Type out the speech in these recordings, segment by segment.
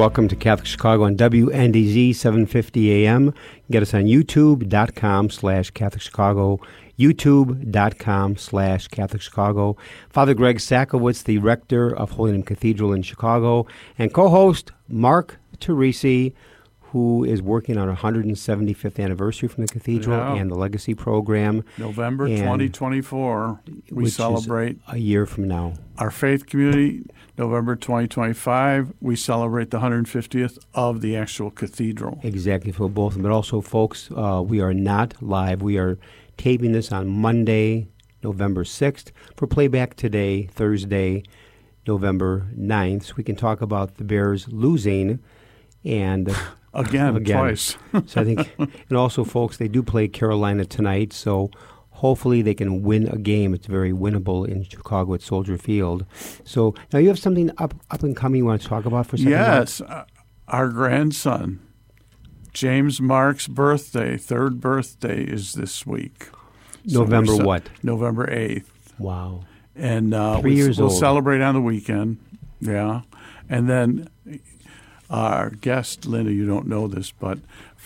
Welcome to Catholic Chicago on WNDZ 750 AM. Get us on youtube.com slash Catholic Chicago, youtube.com slash Catholic Chicago. Father Greg Sakowicz, the rector of Holy Name Cathedral in Chicago, and co-host Mark Teresi, who is working on our 175th anniversary from the cathedral Yeah. and the legacy program. November And- 2024, we celebrate a year from now. our faith community. November 2025, we celebrate the 150th of the actual cathedral. Exactly for both, but also, folks, uh, we are not live. We are taping this on Monday, November 6th, for playback today, Thursday, November 9th. So we can talk about the Bears losing and Again, Again. twice. so I think, and also, folks, they do play Carolina tonight, so hopefully they can win a game. It's very winnable in Chicago at Soldier Field. So now you have something up up and coming you want to talk about for a second? Yes, uh, our grandson, James Mark's birthday, third birthday, is this week. November we're what? November 8th. Wow. and uh, Three we, years we'll old. celebrate on the weekend. Yeah, and then our guest Linda, you don't know this, but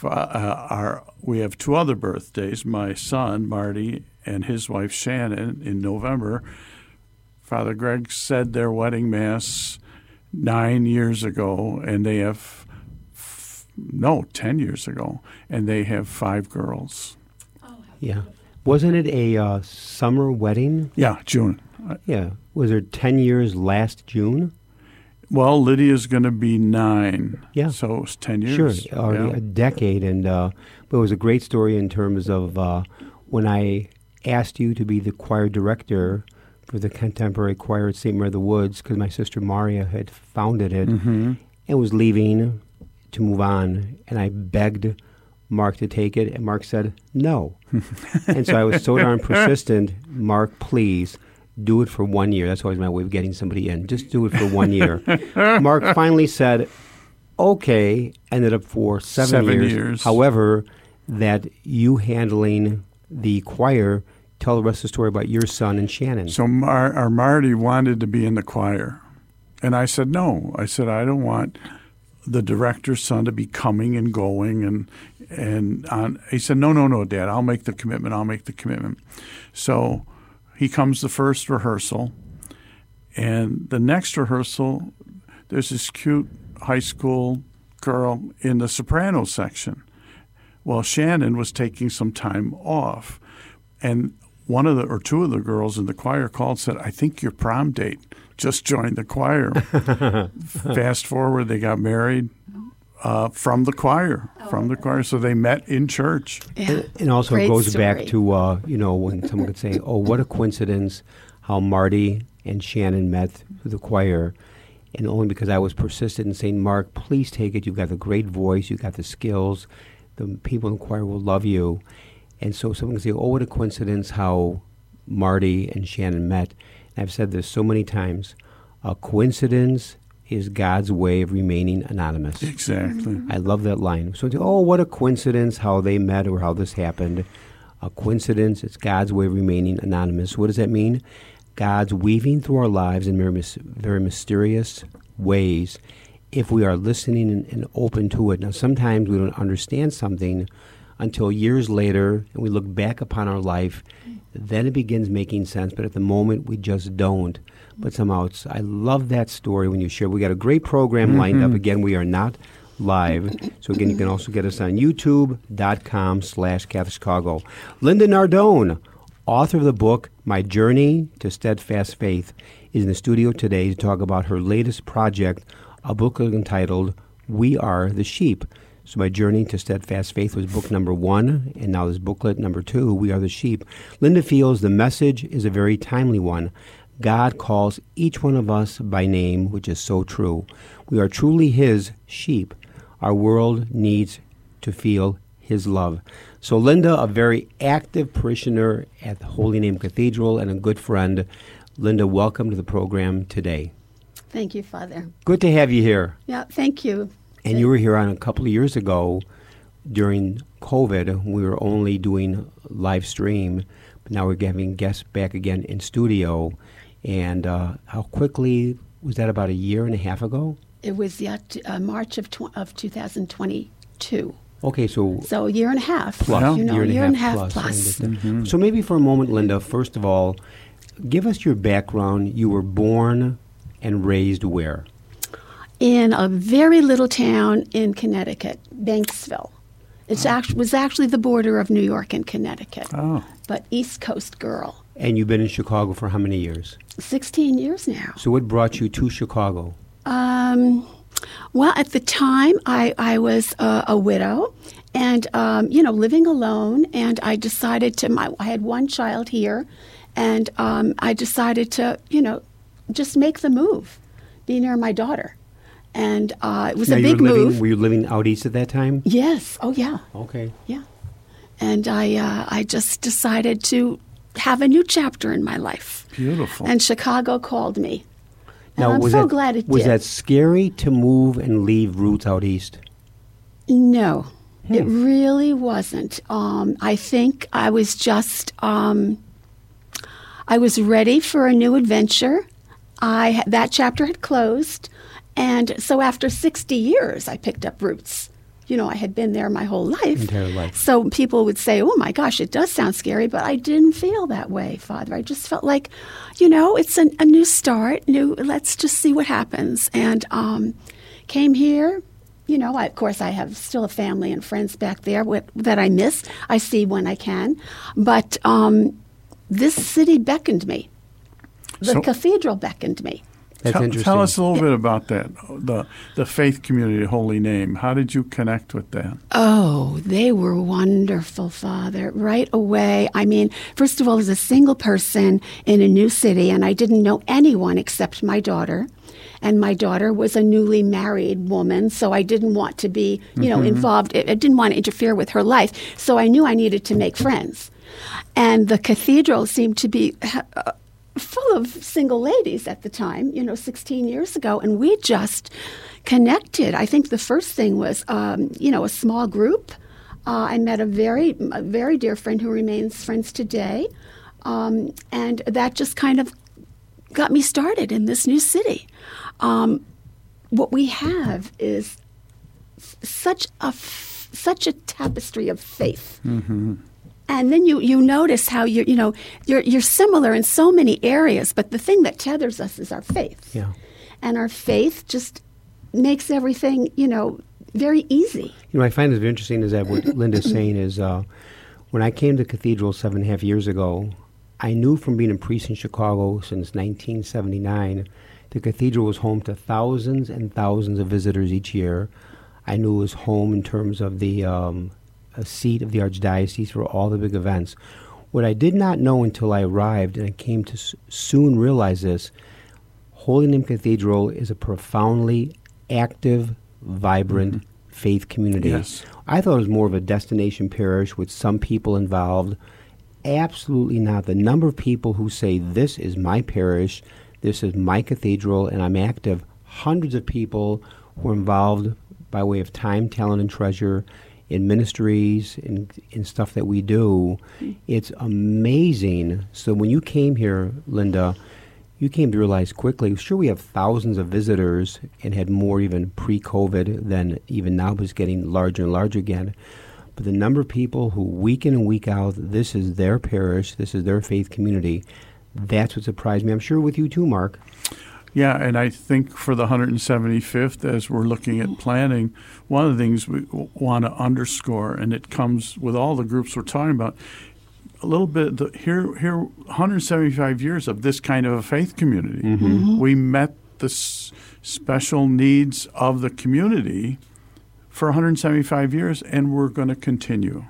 uh, our we have two other birthdays. My son Marty and his wife Shannon in November. Father Greg said their wedding mass nine years ago, and they have f- no ten years ago, and they have five girls. Yeah. Wasn't it a uh, summer wedding? Yeah, June. Yeah. Was it 10 years last June? Well, Lydia's going to be nine. Yeah. So it's 10 years. Sure. Already Yeah. a decade. And uh, but it was a great story in terms of uh, when I asked you to be the choir director for the contemporary choir at St. Mary of the Woods because my sister Maria had founded it Mm-hmm. and was leaving to move on. And I begged Mark to take it, and Mark said no. and so I was so darn persistent. Mark, please do it for one year. That's always my way of getting somebody in. Just do it for one year. Mark finally said, okay, ended up for seven, Seven years. years. However, that you handling the choir, tell the rest of the story about your son and Shannon. So Mar- our Marty wanted to be in the choir. And I said, no. I said, I don't want the director's son to be coming and going. And, and on. he said, no, no, no, Dad, I'll make the commitment. I'll make the commitment. So he comes the first rehearsal. And the next rehearsal, there's this cute high school girl in the soprano section. Well, Shannon was taking some time off, and one of the or two of the girls in the choir called and said, "I think your prom date just joined the choir." Fast forward, they got married uh, from the choir, from the choir. So they met in church. And, and also it Great goes back to uh, you know when someone could say, "Oh, what a coincidence how Marty and Shannon met through the choir," and only because I was persistent in saying, "Mark, please take it. You've got the great voice. You've got the skills. The people in the choir will love you." And so someone can say, "Oh, what a coincidence how Marty and Shannon met." And I've said this so many times: a coincidence is God's way of remaining anonymous. Exactly. I love that line. So, oh, what a coincidence how they met or how this happened. A coincidence, it's God's way of remaining anonymous. What does that mean? God's weaving through our lives in very, very mysterious ways if we are listening and, and open to it. Now, sometimes we don't understand something until years later and we look back upon our life. Then it begins making sense, but at the moment we just don't. But somehow it's, I love that story when you share. We got a great program lined up. Mm-hmm. Again, we are not live. So again, you can also get us on youtube.com slash Catholic Chicago. Linda Nardone, author of the book My Journey to Steadfast Faith, is in the studio today to talk about her latest project, a book entitled We Are the Sheep. So my journey to steadfast faith was book number one, and now this booklet number two, We Are the Sheep. Linda feels the message is a very timely one. God calls each one of us by name, which is so true. We are truly His sheep. Our world needs to feel His love. So, Linda, a very active parishioner at the Holy Name Cathedral and a good friend. Linda, welcome to the program today. Thank you, Father. Good to have you here. Yeah, thank you. And you were here on a couple of years ago during COVID. We were only doing live stream, but now we're having guests back again in studio. And uh, how quickly was that? About a year and a half ago. It was yet uh, March of tw- of 2022. Okay, so So a year and a half. plus, You know, year and a half, plus. plus. I understand. So maybe for a moment, Linda, first of all, give us your background. You were born and raised where? In a very little town in Connecticut, Banksville. It actu- was actually the border of New York and Connecticut, Oh, but East Coast girl. And you've been in Chicago for how many years? 16 years now. So what brought you to Chicago? Um, well, at the time, I, I was a, a widow and, um, you know, living alone. And I decided to, my, I had one child here. And um, I decided to, you know, just make the move, be near my daughter. And uh, it was Now a big living, move. Were you living out east at that time? yes. Oh, yeah. Okay. Yeah. And I, uh, I just decided to have a new chapter in my life. beautiful. And Chicago called me. And Now, I'm was so that, glad it was did. that scary to move and leave roots out east? No, it Hmm. really wasn't. Um, I think I was just, um, I was ready for a new adventure. I that chapter had closed, and so after sixty years, I picked up roots. You know, I had been there my whole life. Entire life. So people would say, "Oh my gosh, it does sound scary," but I didn't feel that way, Father. I just felt like, you know, it's an, a new start. New, let's just see what happens. And um, came here. You know, I, of course, I have still a family and friends back there with, that I miss. I see when I can, but um, this city beckoned me. The So- cathedral beckoned me. That's tell, interesting. tell us a little bit about that. The the faith community, Holy Name. How did you connect with that? Oh, they were wonderful, Father. Right away. I mean, first of all, as a single person in a new city, and I didn't know anyone except my daughter. And my daughter was a newly married woman, so I didn't want to be, you know, involved. I I didn't want to interfere with her life. So I knew I needed to make friends. And the cathedral seemed to be uh, full of single ladies at the time, you know, 16 years ago, and we just connected. I think the first thing was, um, you know, a small group. Uh, I met a very, a very dear friend who remains friends today, um, and that just kind of got me started in this new city. Um, what we have is such a f- such a tapestry of faith. And then you, you notice how you're, you know, you're, you're similar in so many areas, but the thing that tethers us is our faith. Yeah. And our faith just makes everything, you know, very easy. You know, I find it very interesting is that what Linda's saying is uh, when I came to Cathedral seven and a half years ago, I knew from being a priest in Chicago since 1979, the cathedral was home to thousands and thousands of visitors each year. I knew it was home in terms of the um, a seat of the archdiocese for all the big events. What I did not know until I arrived, and I came to s- soon realize this, Holy Name Cathedral is a profoundly active, vibrant mm-hmm. faith community. Yes. I thought it was more of a destination parish with some people involved. Absolutely not. The number of people who say, This is my parish, this is my cathedral, and I'm active, hundreds of people who are involved by way of time, talent, and treasure in ministries, in, in stuff that we do. Mm. It's amazing. So when you came here, Linda, you came to realize quickly, sure, we have thousands of visitors and had more even pre COVID than even now, but it's getting larger and larger again. But the number of people who week in and week out, this is their parish, this is their faith community, that's what surprised me. I'm sure with you too, Mark. Yeah, and I think for the 175th, as we're looking at planning, one of the things we want to underscore, and it comes with all the groups we're talking about, a little bit the, here. Here, 175 years of this kind of a faith community. Mm-hmm. We met the s- special needs of the community for 175 years, and we're going to continue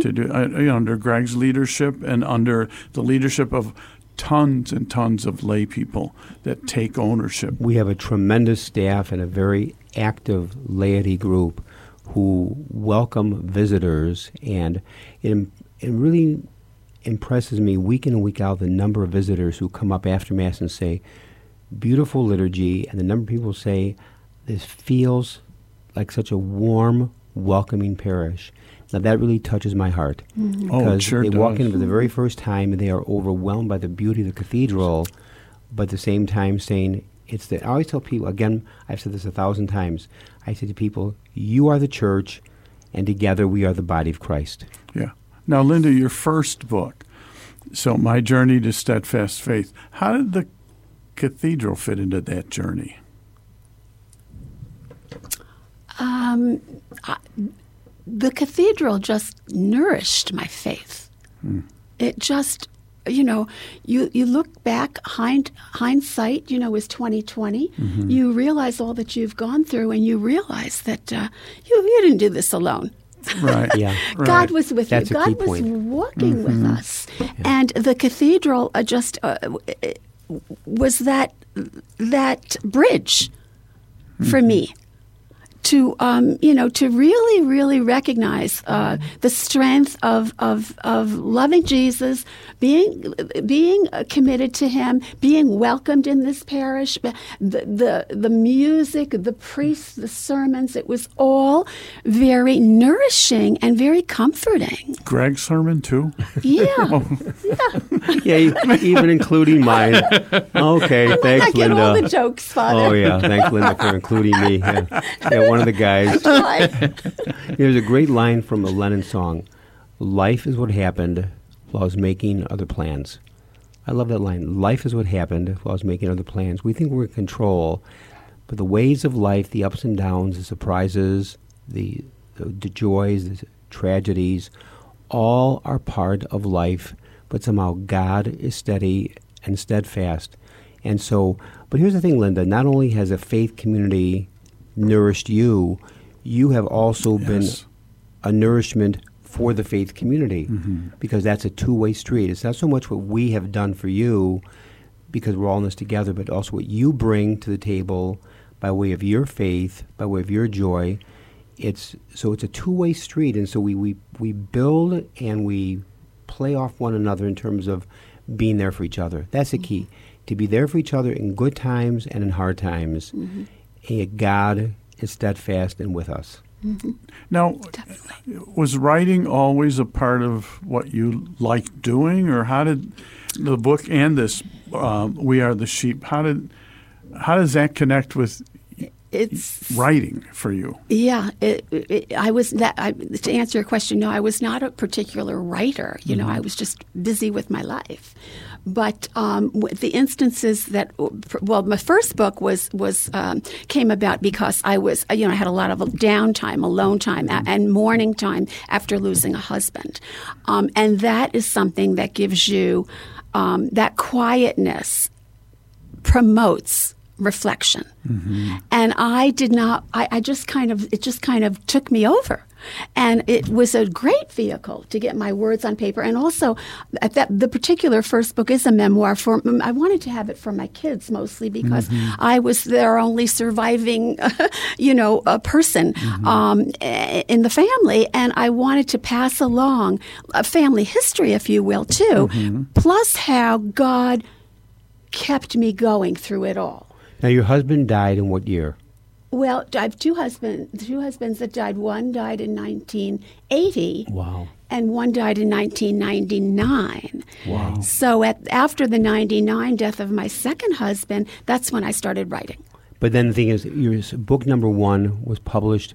to do uh, you know, under Greg's leadership and under the leadership of tons and tons of lay people that take ownership. We have a tremendous staff and a very active laity group who welcome visitors, and it, it really impresses me week in and week out the number of visitors who come up after Mass and say, beautiful liturgy, and the number of people say, this feels like such a warm, welcoming parish. Now that really touches my heart Oh, it because sure they walk in for the very first time and they are overwhelmed by the beauty of the cathedral, but at the same time saying it's the. I always tell people again. I've said this a thousand times. I say to people, "You are the church, and together we are the body of Christ." Yeah. Now, Linda, your first book, so My Journey to Steadfast Faith, how did the cathedral fit into that journey? Um, I, the cathedral just nourished my faith. It just, you know, you, you look back, hind, hindsight, you know, is 2020. You realize all that you've gone through, and you realize that uh, you, you didn't do this alone. Right. Yeah. Right. God was with That's you. God was point. walking with us, and the cathedral uh, just uh, was that that bridge for me to um, you know to really really recognize uh, the strength of, of of loving Jesus, being being uh, committed to Him, being welcomed in this parish, the the the music, the priests, the sermons. It was all very nourishing and very comforting. Greg's sermon, too? Yeah, yeah, e- even including mine. Okay, I thanks, get Linda. all the jokes, Father. Oh yeah, thanks, Linda, for including me. Yeah, Yeah, one of the guys. There's a great line from a Lennon song Life is what happened while I was making other plans. I love that line. Life is what happened while I was making other plans. We think we're in control, but the ways of life, the ups and downs, the surprises, the, the, the joys, the tragedies, all are part of life, but somehow God is steady and steadfast. And so, but here's the thing, Linda not only has a faith community nourished you, you have also Yes. been a nourishment for the faith community mm-hmm. because that's a two way street. It's not so much what we have done for you because we're all in this together, but also what you bring to the table by way of your faith, by way of your joy. It's so it's a two way street, and so we, we, we build and we play off one another in terms of being there for each other. That's the mm-hmm. key. To be there for each other in good times and in hard times. Mm-hmm. And God is steadfast and with us. Now, was writing always a part of what you liked doing, or how did the book and this um, "We Are the Sheep"? How did how does that connect with It's writing for you? Yeah, it, it, I was that. I, to answer your question, no, I was not a particular writer. You know, I was just busy with my life. But um, the instances that, well, my first book was was um, came about because I was, you know, I had a lot of downtime, alone time, and mourning time after losing a husband, um, and that is something that gives you um, that quietness promotes reflection. And I did not, I, I just kind of, it just kind of took me over. And it was a great vehicle to get my words on paper. And also, at that, the particular first book is a memoir for, I wanted to have it for my kids mostly because mm-hmm. I was their only surviving, you know, a person mm-hmm. um, in the family. And I wanted to pass along a family history, if you will, too, mm-hmm. plus how God kept me going through it all. Now, your husband died in what year? Well, I have two husbands. Two husbands that died. One died in 1980. Wow. And one died in 1999. Wow. So at after the 99 death of my second husband, that's when I started writing. But then the thing is, your book number one was published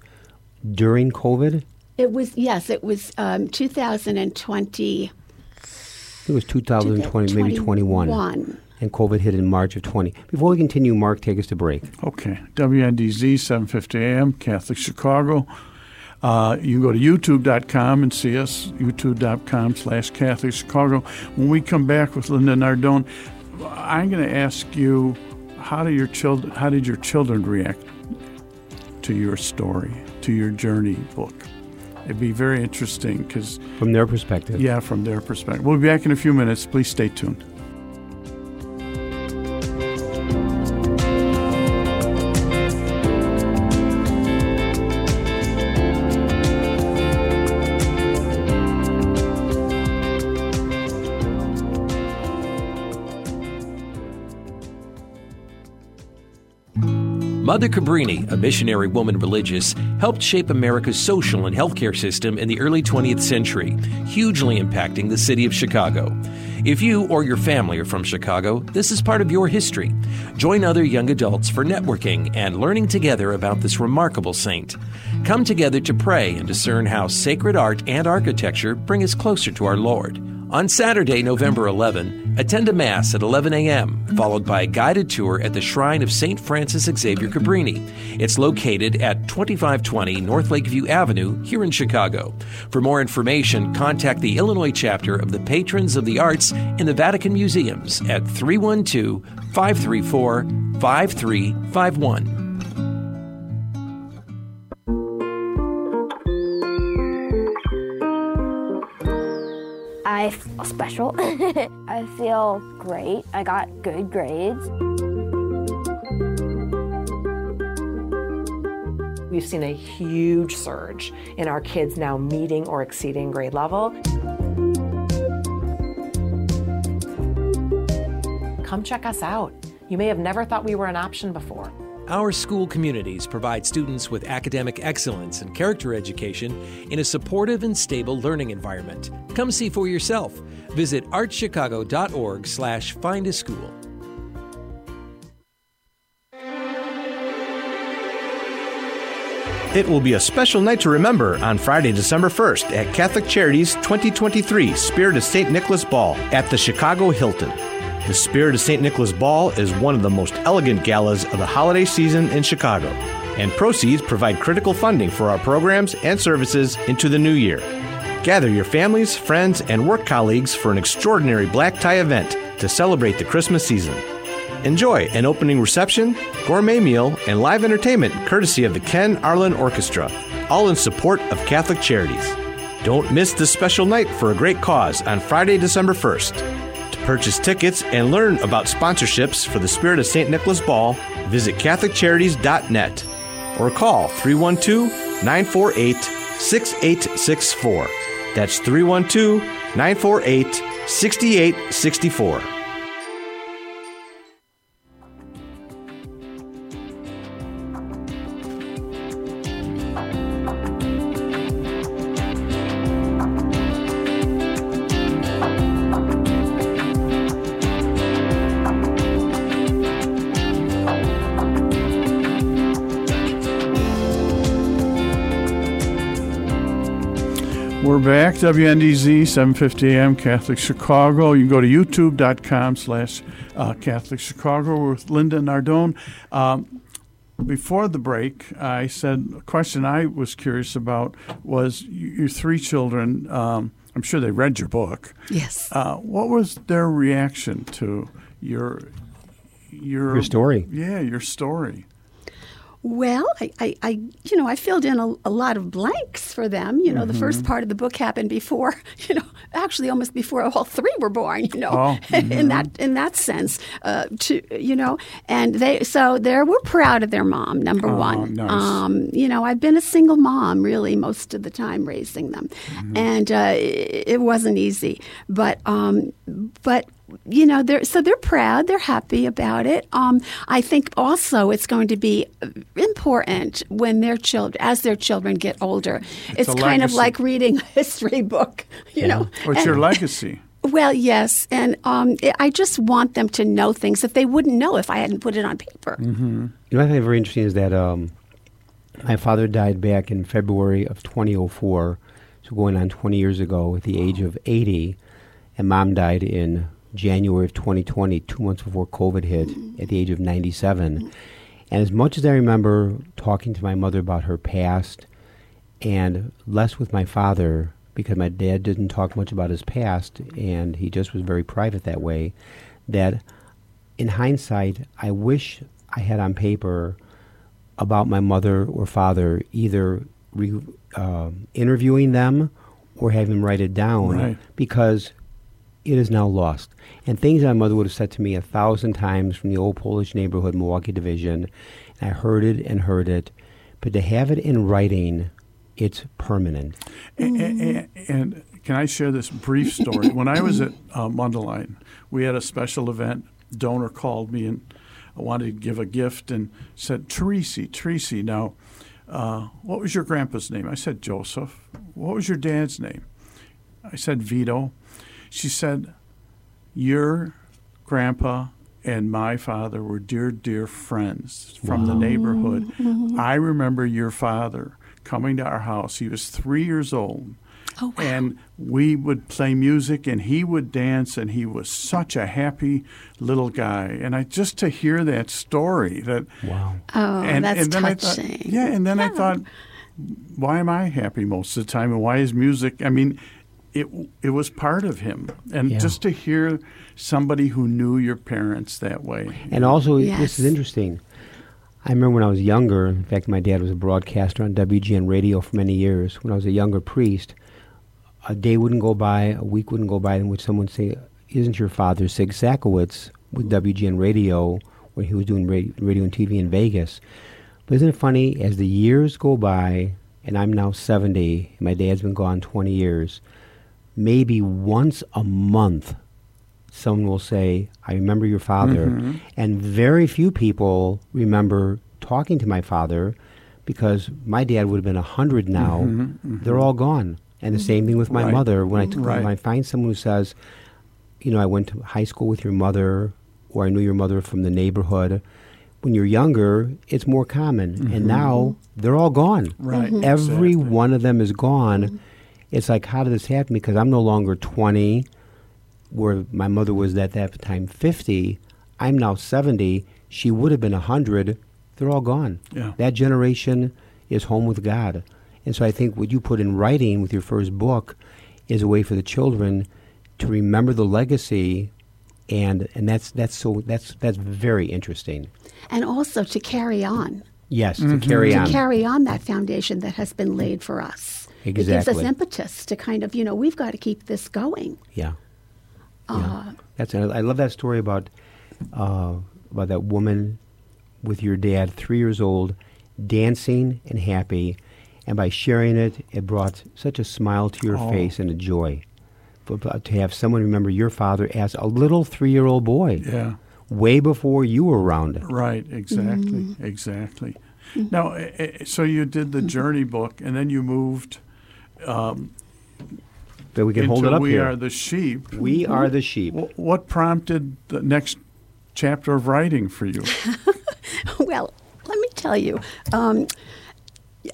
during COVID. It was yes, it was um, 2020. It was 2020, maybe 21. 21. And COVID hit in March of 20. Before we continue, Mark, take us to break. Okay. WNDZ, 750 AM, Catholic Chicago. Uh, you can go to youtube.com and see us, youtube.com slash Catholic Chicago. When we come back with Linda Nardone, I'm going to ask you, how do your children, how did your children react to your story, to your journey book? It'd be very interesting because From their perspective. yeah, from their perspective. We'll be back in a few minutes. Please stay tuned. Mother Cabrini, a missionary woman religious, helped shape America's social and healthcare system in the early 20th century, hugely impacting the city of Chicago. If you or your family are from Chicago, this is part of your history. Join other young adults for networking and learning together about this remarkable saint. Come together to pray and discern how sacred art and architecture bring us closer to our Lord. On Saturday, November 11, attend a Mass at 11 a.m., followed by a guided tour at the Shrine of St. Francis Xavier Cabrini. It's located at 2520 North Lakeview Avenue here in Chicago. For more information, contact the Illinois chapter of the Patrons of the Arts in the Vatican Museums at 312 534 5351. I feel special. I feel great. I got good grades. We've seen a huge surge in our kids now meeting or exceeding grade level. Come check us out. You may have never thought we were an option before. Our school communities provide students with academic excellence and character education in a supportive and stable learning environment. Come see for yourself. Visit archchicago.org slash find a school. It will be a special night to remember on Friday, December 1st at Catholic Charities 2023 Spirit of St. Nicholas Ball at the Chicago Hilton. The Spirit of St. Nicholas Ball is one of the most elegant galas of the holiday season in Chicago, and proceeds provide critical funding for our programs and services into the new year. Gather your families, friends, and work colleagues for an extraordinary black tie event to celebrate the Christmas season. Enjoy an opening reception, gourmet meal, and live entertainment courtesy of the Ken Arlen Orchestra, all in support of Catholic Charities. Don't miss this special night for a great cause on Friday, December 1st. To purchase tickets and learn about sponsorships for the Spirit of St. Nicholas Ball, visit CatholicCharities.net or call 312 948 6864. That's 312 948 6864. WNDZ, 750 AM, Catholic Chicago. You can go to youtube.com slash uh, Catholic Chicago We're with Linda Nardone. Um, before the break, I said a question I was curious about was your three children. Um, I'm sure they read your book. Yes. Uh, what was their reaction to your your Your story. Yeah, your story. Well, I, I, I, you know, I filled in a, a lot of blanks for them. You know, the first part of the book happened before, you know, actually almost before all three were born. You know, Oh, in that in that sense, uh, to you know, and they so they were proud of their mom. Number Oh, one, nice. um, you know, I've been a single mom really most of the time raising them, Mm-hmm. and uh, it, it wasn't easy. But um, but you know, they're so they're proud, they're happy about it. Um, I think also it's going to be important when their children, as their children get older, it's, a kind of like reading a history book. You know, What's And- your legacy? well, yes, and um, I just want them to know things that they wouldn't know if I hadn't put it on paper. You know, what I find very interesting is that um, my father died back in February of 2004, so going on 20 years ago at the age of 80, and mom died in January of 2020, two months before COVID hit, at the age of 97. And as much as I remember talking to my mother about her past, and less with my father, because my dad didn't talk much about his past, and he just was very private that way, that in hindsight, I wish I had on paper about my mother or father either re, uh, interviewing them or having them write it down Right. because it is now lost. And things my mother would have said to me a thousand times from the old Polish neighborhood, Milwaukee Division, and I heard it and heard it, but to have it in writing, it's permanent. And, and, and can I share this brief story? when I was at uh, Mundelein, we had a special event. Donor called me and wanted to give a gift and said, Tracy, Tracy, now, uh, what was your grandpa's name? I said, Joseph. What was your dad's name? I said, Vito. She said, Your grandpa and my father were dear, dear friends from the neighborhood. Mm-hmm. I remember your father coming to our house. He was three years old. Oh, wow. And we would play music and he would dance and he was such a happy little guy. And I just to hear that story that Wow. Oh, and, that's and then I thought, touching. yeah, and then I thought, why am I happy most of the time, and why is music? I mean, it it was part of him, and Yeah. just to hear somebody who knew your parents that way. And also, this is interesting. I remember when I was younger, in fact, my dad was a broadcaster on WGN radio for many years. When I was a younger priest, a day wouldn't go by, a week wouldn't go by in which someone would say, Isn't your father Sig Sakowicz with WGN radio when he was doing radio, radio and TV in Vegas? But isn't it funny, as the years go by, and I'm now 70, and my dad's been gone 20 years, maybe once a month someone will say, I remember your father. Mm-hmm. And very few people remember talking to my father because my dad would have been 100 now. Mm-hmm, mm-hmm, they're all gone. And the same thing with my Right. mother. When I, t- Right. when I find someone who says, you know, I went to high school with your mother, or I knew your mother from the neighborhood. When you're younger, it's more common. And now they're all gone. Right. Every Exactly. one of them is gone. It's like, how did this happen? Because I'm no longer 20, where my mother was at that time 50. I'm now 70. She would have been 100. They're all gone. Yeah. That generation is home with God. And so I think what you put in writing with your first book is a way for the children to remember the legacy and and that's that's so that's that's very interesting. and also to carry on. Yes, to mm-hmm. carry on. to carry on that foundation that has been laid for us. It gives us impetus to kind of, you know, we've got to keep this going. Yeah. Uh, yeah. That's I I love that story about uh, about that woman with your dad, three years old, dancing and happy, and by sharing it, it brought such a smile to your Oh. face and a joy. But, but to have someone remember your father as a little three-year-old boy, Yeah. way before you were around. it. Right, exactly, Mm-hmm. exactly. Now, eh, eh, so you did the journey book, and then you moved But we can hold it up We here. Are the Sheep. we are the sheep. Wh- What prompted the next chapter of writing for you? well, let me tell you. Um,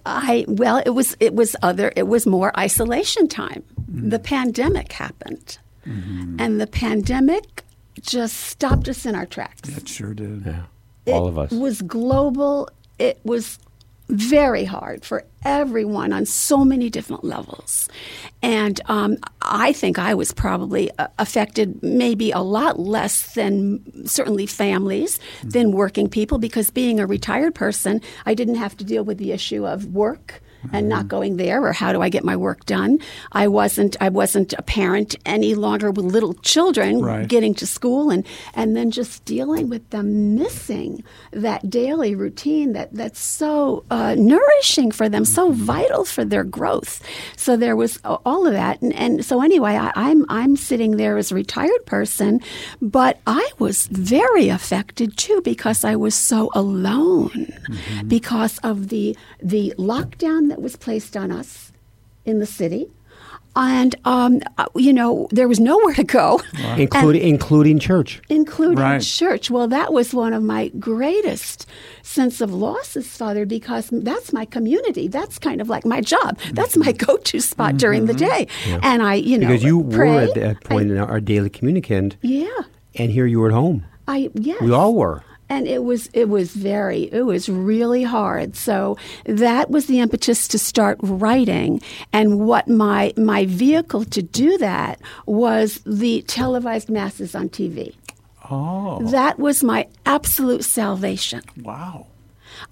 I well, it was it was other it was more isolation time. The pandemic happened, and the pandemic just stopped us in our tracks. It sure did. Yeah. It All of us. It was global. It was very hard for everyone on so many different levels. And um, I think I was probably uh, affected maybe a lot less than certainly families, than working people, because being a retired person, I didn't have to deal with the issue of work and not mm-hmm. going there or how do I get my work done. I wasn't I wasn't a parent any longer with little children Right. getting to school and and then just dealing with them missing that daily routine that that's so uh, nourishing for them, so mm-hmm. vital for their growth. So there was all of that, and, and so anyway, I, I'm I'm sitting there as a retired person, but I was very affected too because I was so alone mm-hmm. because of the the lockdown that was placed on us in the city. and um, uh, you know there was nowhere to go, including including church. including Right. church. Well, that was one of my greatest sense of losses, Father, because that's my community. That's kind of like my job. That's my go-to spot during the day, and I, you know, Because you were at that point in our daily communicant, yeah, and here you were at home. I yes. We all were. And it was it was very it was really hard. So that was the impetus to start writing. And what my my vehicle to do that was the televised masses on TV Oh, that was my absolute salvation. Wow.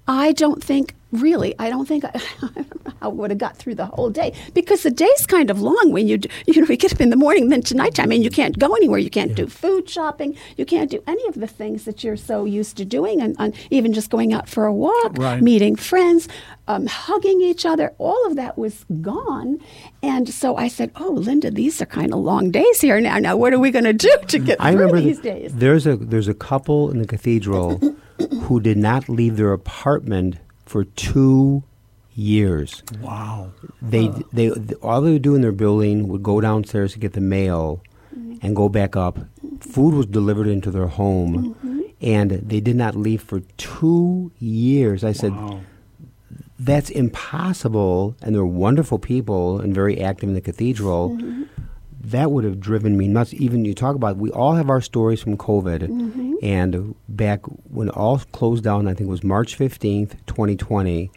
I don't think really. I don't think I, I would have got through the whole day because the day's kind of long when you do, you know you get up in the morning then to nighttime and you can't go anywhere. You can't do food shopping. You can't do any of the things that you're so used to doing, and, and even just going out for a walk, Right. meeting friends, um, hugging each other. All of that was gone, and so I said, "Oh, Linda, these are kind of long days here now. Now, what are we going to do to get I through remember these th- days?" there's a there's a couple in the cathedral who did not leave their apartment for two years. Wow. They they all they would do in their building would go downstairs to get the mail and go back up. Food was delivered into their home, mm-hmm. and they did not leave for two years. I said, Wow. that's impossible. And they're wonderful people and very active in the cathedral. Mm-hmm. That would have driven me nuts. Even you talk about, we all have our stories from COVID. Mm-hmm. And back when all closed down, I think it was March 15th, 2020.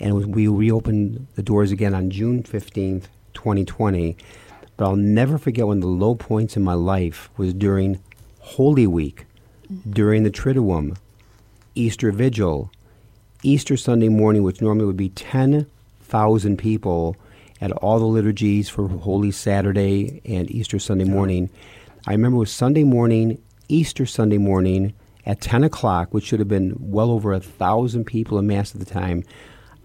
And was, we reopened the doors again on June 15th, 2020. But I'll never forget one of the low points in my life was during Holy Week, mm-hmm. during the Triduum, Easter Vigil, Easter Sunday morning, which normally would be 10,000 people at all the liturgies for Holy Saturday and Easter Sunday morning. I remember it was Sunday morning, Easter Sunday morning at 10 o'clock, which should have been well over a thousand people in Mass at the time.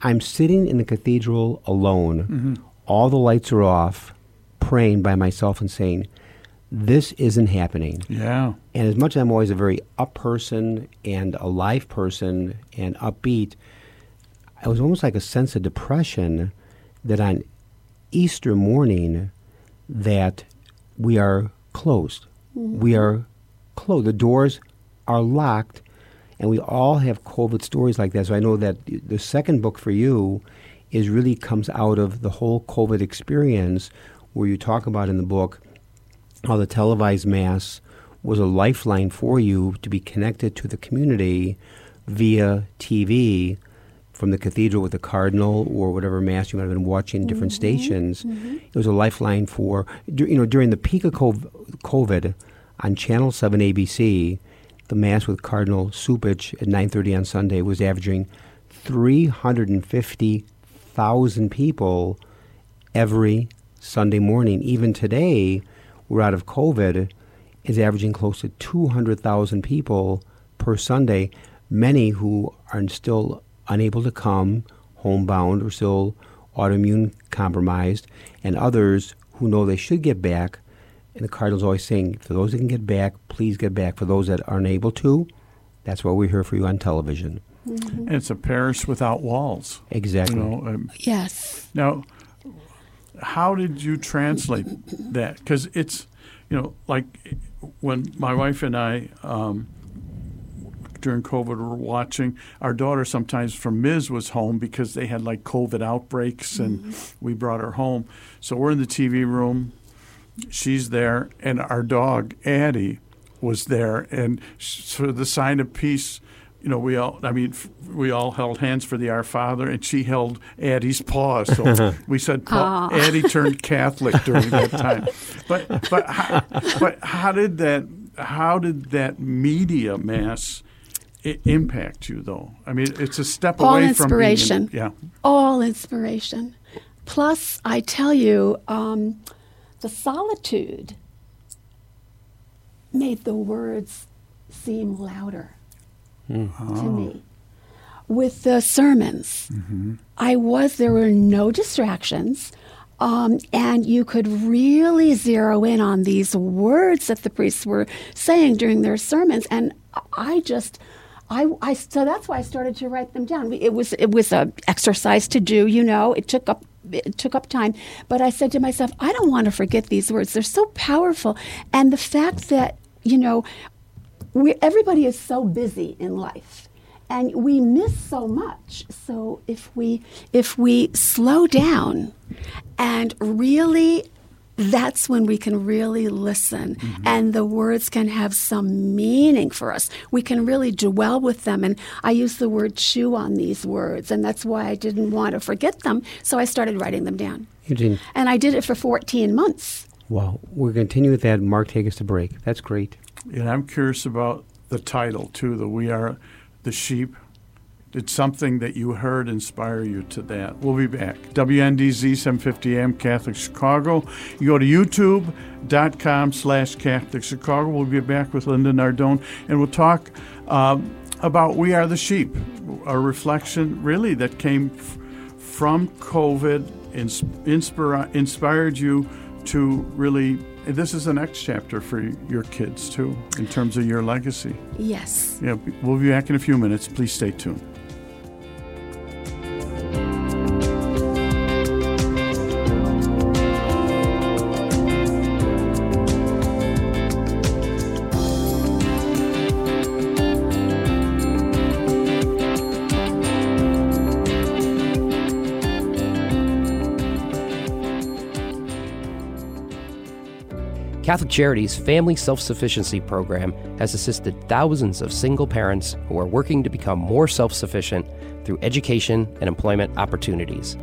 I'm sitting in the cathedral alone. Mm-hmm. All the lights are off, praying by myself and saying, This isn't happening. Yeah. And as much as I'm always a very up person and a live person and upbeat, it was almost like a sense of depression that on Easter morning that we are closed. We mm-hmm. are closed. The doors are locked and we all have COVID stories like that. So I know that the second book for you is really comes out of the whole COVID experience where you talk about in the book how the televised mass was a lifeline for you to be connected to the community via TV from the cathedral with the cardinal or whatever mass you might have been watching different mm-hmm, stations. Mm-hmm. It was a lifeline for you know during the peak of COVID on Channel Seven ABC, the mass with Cardinal Cupich at 9:30 on Sunday was averaging 350,000 people every Sunday morning. Even today, we're out of COVID, is averaging close to 200,000 people per Sunday, many who are still unable to come, homebound, or still autoimmune compromised, and others who know they should get back. And the Cardinal's always saying, for those that can get back, please get back. For those that aren't able to, that's why we're here for you on television. And it's a parish without walls. Exactly. You know, um, Yes. Now, how did you translate that? Because it's, you know, like when my wife and I, um, during COVID, were watching, our daughter sometimes from Ms. was home because they had like COVID outbreaks and mm-hmm. we brought her home. So we're in the TV room, she's there, and our dog, Addie, was there. And sh- for the sign of peace, you know, we all, I mean, we all held hands for the Our Father, and she held Addie's paw. So we said Pa- Addie turned Catholic during that time. But but how, but how did that how did that media mass i- impact you though? I mean, it's a step All away inspiration. from being. yeah. all inspiration. Plus, I tell you, um, the solitude made the words seem louder to me. With the sermons, I was, there were no distractions. Um, and you could really zero in on these words that the priests were saying during their sermons. And I just, I, I, so that's why I started to write them down. It was, it was a exercise to do, you know. It took up it took up time. But I said to myself, I don't want to forget these words. They're so powerful. And the fact that, you know, we, everybody is so busy in life and we miss so much so if we if we slow down and really that's when we can really listen mm-hmm. and the words can have some meaning for us. We can really dwell with them. And I use the word chew on these words, and that's why I didn't want to forget them. So I started writing them down. Eugene. And I did it for 14 months. Wow. We're going to continue with that. Mark, take us to break. That's great. And I'm curious about the title, too, the We Are the Sheep did something that you heard inspire you to that? We'll be back. WNDZ 750 AM Catholic Chicago. You go to youtube.com slash Catholic Chicago. We'll be back with Linda Nardone and we'll talk um, about We Are the Sheep, a reflection really that came f- from COVID, ins- inspira- inspired you to really this is the next chapter for your kids too in terms of your legacy yes yeah we'll be back in a few minutes please stay tuned Catholic Charities Family Self Sufficiency Program has assisted thousands of single parents who are working to become more self sufficient through education and employment opportunities.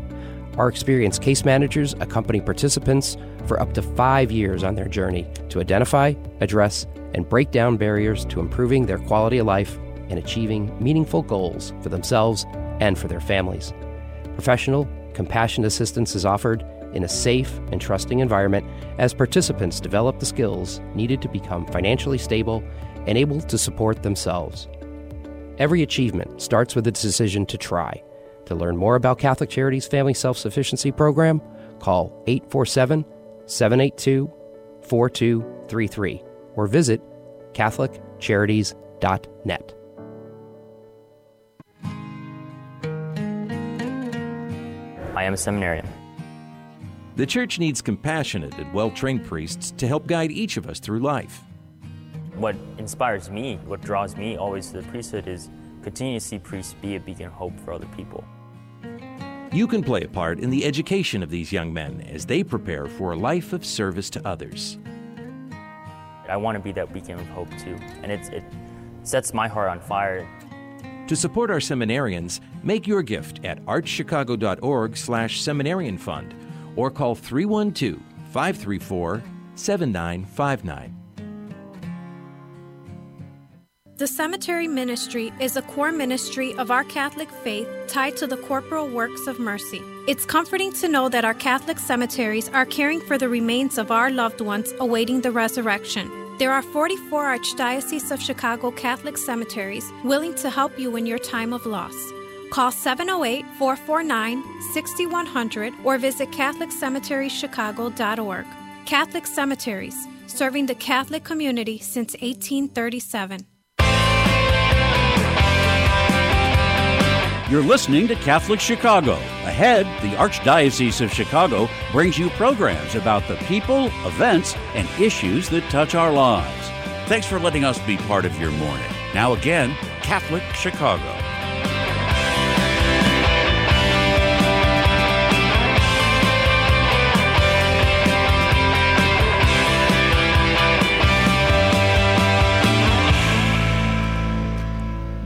Our experienced case managers accompany participants for up to five years on their journey to identify, address, and break down barriers to improving their quality of life and achieving meaningful goals for themselves and for their families. Professional, compassionate assistance is offered in a safe and trusting environment as participants develop the skills needed to become financially stable and able to support themselves. Every achievement starts with a decision to try. To learn more about Catholic Charities Family Self Sufficiency Program, call 847 782 4233 or visit CatholicCharities.net. I am a seminarian. The church needs compassionate and well trained priests to help guide each of us through life. What inspires me, what draws me always to the priesthood is continue to see priests be a beacon of hope for other people. You can play a part in the education of these young men as they prepare for a life of service to others. I want to be that beacon of hope too, and it sets my heart on fire. To support our seminarians, make your gift at archchicago.org/seminarian fund or call 312 534 7959. The cemetery ministry is a core ministry of our Catholic faith tied to the corporal works of mercy. It's comforting to know that our Catholic cemeteries are caring for the remains of our loved ones awaiting the resurrection. There are 44 Archdiocese of Chicago Catholic cemeteries willing to help you in your time of loss. Call 708 449 6100 or visit CatholicCemeteriesChicago.org. Catholic Cemeteries, serving the Catholic community since 1837. You're listening to Catholic Chicago. Ahead, the Archdiocese of Chicago brings you programs about the people, events, and issues that touch our lives. Thanks for letting us be part of your morning. Now, again, Catholic Chicago.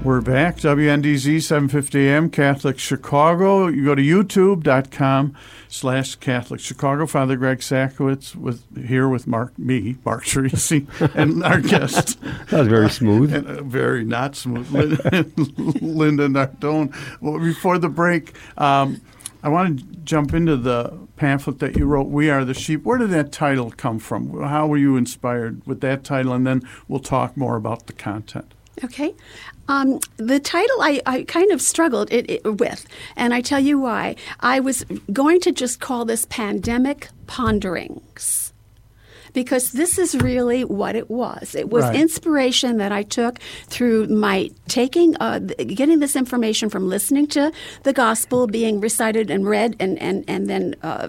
We're back. WNDZ 750 AM, Catholic Chicago. You go to youtube.com slash Catholic Chicago. Father Greg Sakowicz with here with Mark, me, Mark Teresi, and our guest. that was very smooth. And, uh, very not smooth. Linda, Linda Nardone. Well, before the break, um, I want to jump into the pamphlet that you wrote, We Are the Sheep. Where did that title come from? How were you inspired with that title? And then we'll talk more about the content. Okay. Um, the title I, I kind of struggled it, it, with, and I tell you why. I was going to just call this Pandemic Ponderings because this is really what it was. It was Right. inspiration that I took through my taking, uh, getting this information from listening to the gospel being recited and read and, and, and then uh,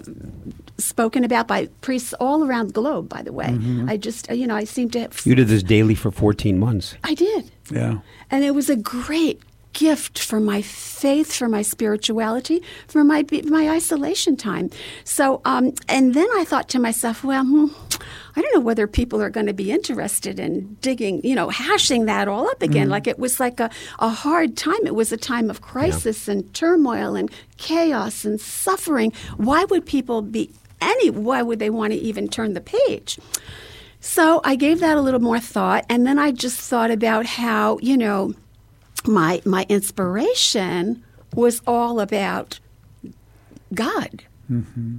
spoken about by priests all around the globe, by the way. Mm-hmm. I just, you know, I seem to have. You did this daily for 14 months. I did. Yeah. And it was a great gift for my faith, for my spirituality, for my my isolation time. So, um, and then I thought to myself, well, hmm, I don't know whether people are going to be interested in digging, you know, hashing that all up again. Like it was like a, a hard time. It was a time of crisis and turmoil and chaos and suffering. Why would people be any? Why would they want to even turn the page? So I gave that a little more thought, and then I just thought about how you know my my inspiration was all about God. Mm-hmm.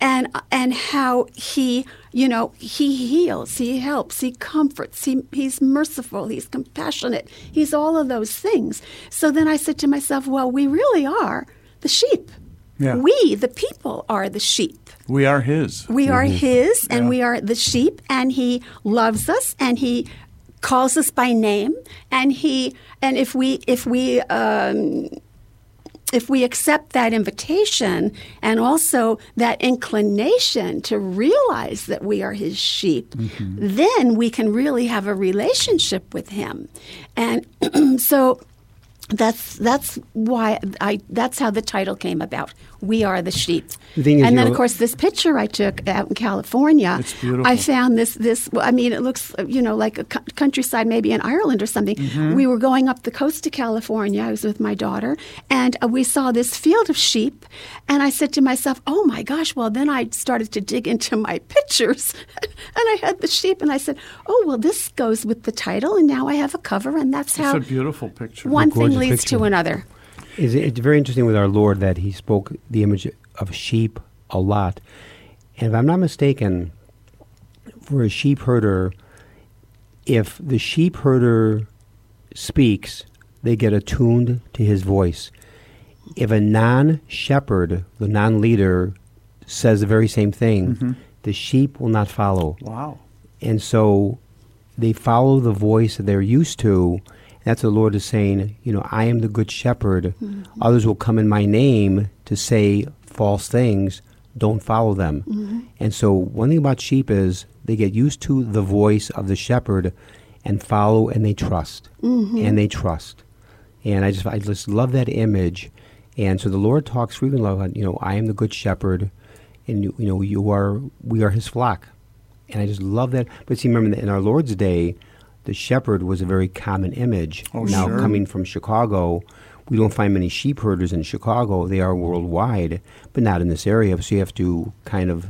And, and how he, you know, he heals, he helps, he comforts, he, he's merciful, he's compassionate, he's all of those things. So then I said to myself, well, we really are the sheep. Yeah. We, the people, are the sheep. We are His. We are His, and Yeah. we are the sheep, and He loves us, and He calls us by name, and He, and if we, if we, um, if we accept that invitation and also that inclination to realize that we are His sheep, then we can really have a relationship with Him, and so. That's that's why I that's how the title came about. We are the sheep. The thing is, and then know- of course this picture I took out in California. I found this this. I mean, it looks you know like a cou- countryside, maybe in Ireland or something. Mm-hmm. We were going up the coast to California. I was with my daughter, and uh, we saw this field of sheep. And I said to myself, "Oh my gosh!" Well, then I started to dig into my pictures, and I had the sheep, and I said, "Oh well, this goes with the title, and now I have a cover, and that's It's how a beautiful picture. one thing leads picture. to another." Is it- It's very interesting with our Lord that He spoke the image of sheep a lot. And if I'm not mistaken, for a sheep herder, if the sheep herder speaks, they get attuned to his voice. If a non shepherd, the non leader, says the very same thing, mm-hmm. the sheep will not follow. Wow. And so they follow the voice that they're used to. That's what the Lord is saying, you know, I am the good shepherd. Mm-hmm. Others will come in my name to say false things. Don't follow them. Mm-hmm. And so one thing about sheep is they get used to the voice of the shepherd and follow and they trust. Mm-hmm. And they trust. And I just I just love that image. And so the Lord talks frequently about, you know, I am the good shepherd and you, you know, you are we are his flock. And I just love that. But see, remember, in our Lord's day, the shepherd was a very common image. Oh, now, sure. coming from Chicago, we don't find many sheep herders in Chicago. They are worldwide, but not in this area. So you have to kind of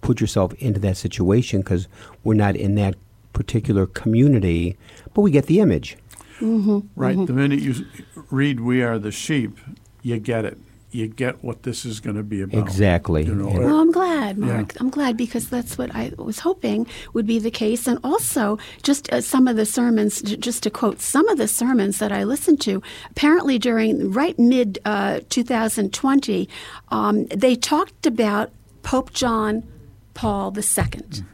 put yourself into that situation because we're not in that particular community, but we get the image. Mm-hmm. Right. Mm-hmm. The minute you read "We are the sheep," you get it. You get what this is going to be about. Exactly. You know, And- Well, I'm glad, Yeah. Mark. I'm glad because that's what I was hoping would be the case. And also, just uh, some of the sermons, j- just to quote some of the sermons that I listened to, apparently during right mid uh, 2020, um, they talked about Pope John Paul II.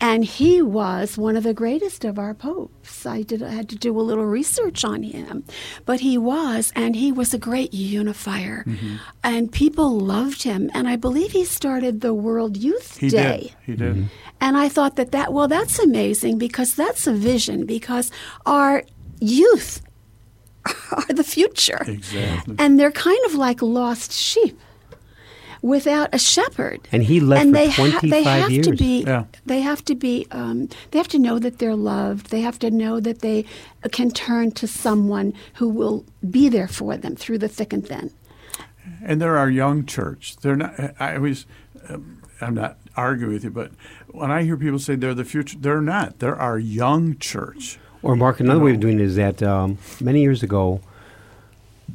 And he was one of the greatest of our popes. I did I had to do a little research on him, but he was, and he was a great unifier, mm-hmm. and people loved him. And I believe he started the World Youth Day. he Day. did. He did. And I thought that that well, that's amazing because that's a vision because our youth are the future, Exactly. and they're kind of like lost sheep without a shepherd. And he left and for they ha- 25 they have years. to be Yeah. they have to be um, they have to know that they're loved. They have to know that they can turn to someone who will be there for them through the thick and thin. And they're our young church. They're not. I always. Um, I'm not arguing with you, but when I hear people say they're the future, they're not. They're our young church. Or Mark, another way of doing it is that um, many years ago,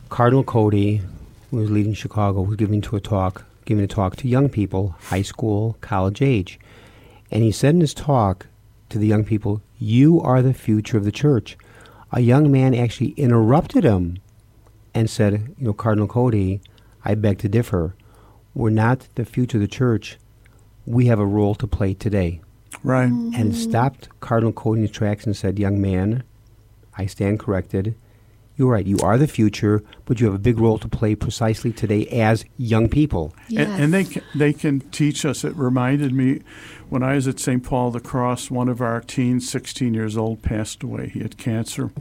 Cardinal Cody, who was leading Chicago, was giving to a talk, giving a talk to young people, high school, college age, and he said in his talk to the young people, "You are the future of the church." A young man actually interrupted him and said, "You know, Cardinal Cody, I beg to differ. We're not the future of the church. we have a role to play today. Right. And stopped Cardinal Cody in his tracks and said, Young man, I stand corrected. You're right. You are the future, but you have a big role to play precisely today as young people. And, and they can, they can teach us. It reminded me when I was at St. Paul the Cross, one of our teens, 16 years old, passed away. He had cancer.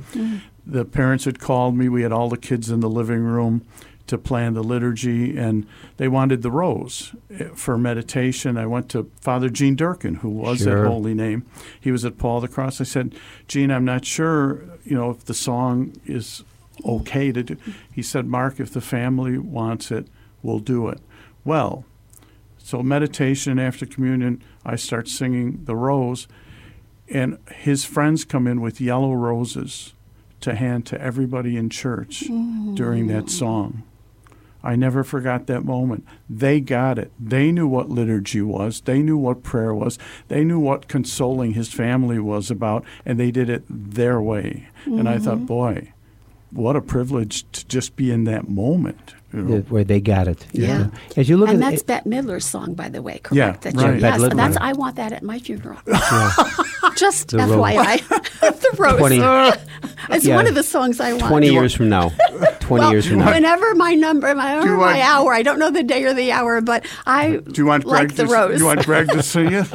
The parents had called me. We had all the kids in the living room to plan the liturgy, and they wanted the rose eh, for meditation. I went to Father Gene Durkin, who was Sure. at Holy Name. He was at Paul the Cross. I said, Gene, I'm not sure, you know, if the song is okay to do. He said, Mark, if the family wants it, we'll do it. Well, so meditation after communion, I start singing the rose, and his friends come in with yellow roses to hand to everybody in church during that mm. song. I never forgot that moment. They got it. They knew what liturgy was. They knew what prayer was. They knew what consoling his family was about, and they did it their way. And I thought, mm-hmm. boy, what a privilege to just be in that moment. You know. uh, Where they got it. Yeah. As you look and at that's it, Bette Midler's song, by the way. Correct. Yeah, that right. Bette yes, Midler. that's I want that at my funeral. Just The rose. FYI, the rose. 20 it's Yeah. one of the songs I want. 20 years from now. 20 well, years from now. whenever my number, my, you or want- my hour, I don't know the day or the hour, but I Do you want like Greg the to, rose. You want Greg to sing it?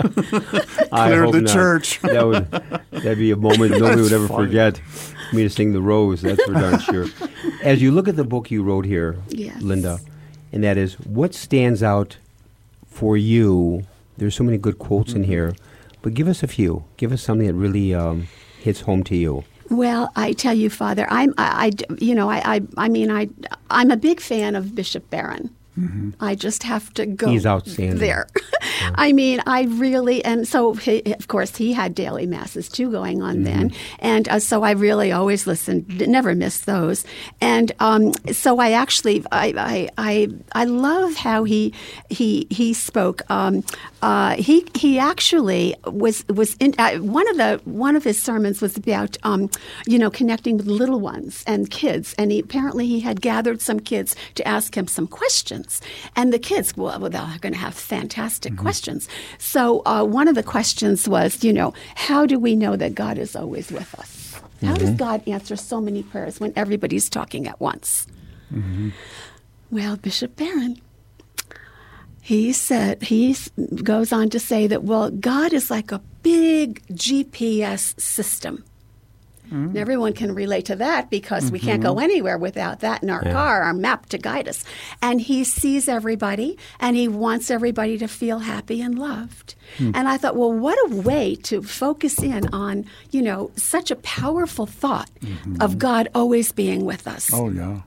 I Clear hope the not. church. That would that'd be a moment nobody would ever funny. forget. Me to sing the rose. That's for darn sure. As you look at the book you wrote here, Yes. Linda, and that is what stands out for you. There's so many good quotes Mm-hmm. in here, but give us a few. Give us something that really um, hits home to you. Well, I tell you, Father, I'm, I, I- you know, I, I, I mean, I, I'm a big fan of Bishop Barron. I just have to go. He's outstanding. there. I mean, I really, and so he, of course he had daily masses too going on then, and uh, so I really always listened, never missed those, and um, so I actually, I, I, I, I love how he, he, he spoke. Um, uh, he, he actually was was in uh, one of the one of his sermons was about, um, you know, connecting with little ones and kids, and he, apparently he had gathered some kids to ask him some questions, and the kids, well, well they're going to have fantastic questions. So uh, one of the questions was, you know, how do we know that God is always with us? How does God answer so many prayers when everybody's talking at once? Well, Bishop Barron, he said, he goes on to say that, well, God is like a big GPS system. And everyone can relate to that because we can't go anywhere without that in our car, our map to guide us. And he sees everybody and he wants everybody to feel happy and loved. And I thought, well, what a way to focus in on, you know, such a powerful thought of God always being with us. Oh yeah.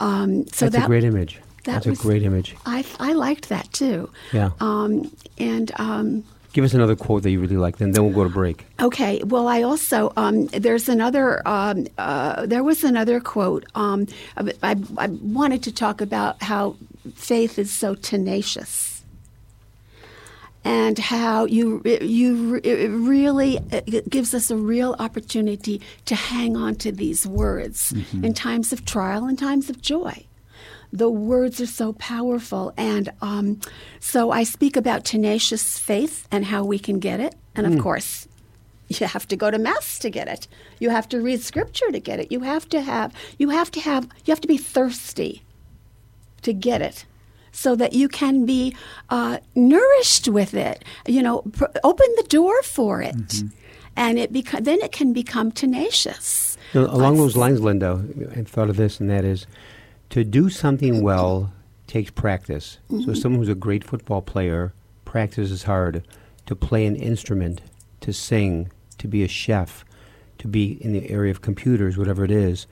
Um, so That's that a great image. that That's was- a great image. I, I liked that too. Yeah. Um, and um, Give us another quote that you really like, then then we'll go to break. okay, well, I also um, there's another um, uh, there was another quote. Um, I, I wanted to talk about how faith is so tenacious. And how you you it really it gives us a real opportunity to hang on to these words in times of trial and times of joy the words are so powerful. And um, so I speak about tenacious faith and how we can get it. And of course, you have to go to mass to get it. You have to read scripture to get it. You have to have you have to have you have to be thirsty to get it. So that you can be uh, nourished with it, you know, pr- open the door for it, and it beco- then it can become tenacious. Now, along I've- those lines, Linda, I thought of this, and that is to do something well takes practice. So, mm-hmm. someone who's a great football player practices hard to play an instrument, to sing, to be a chef, to be in the area of computers, whatever it is.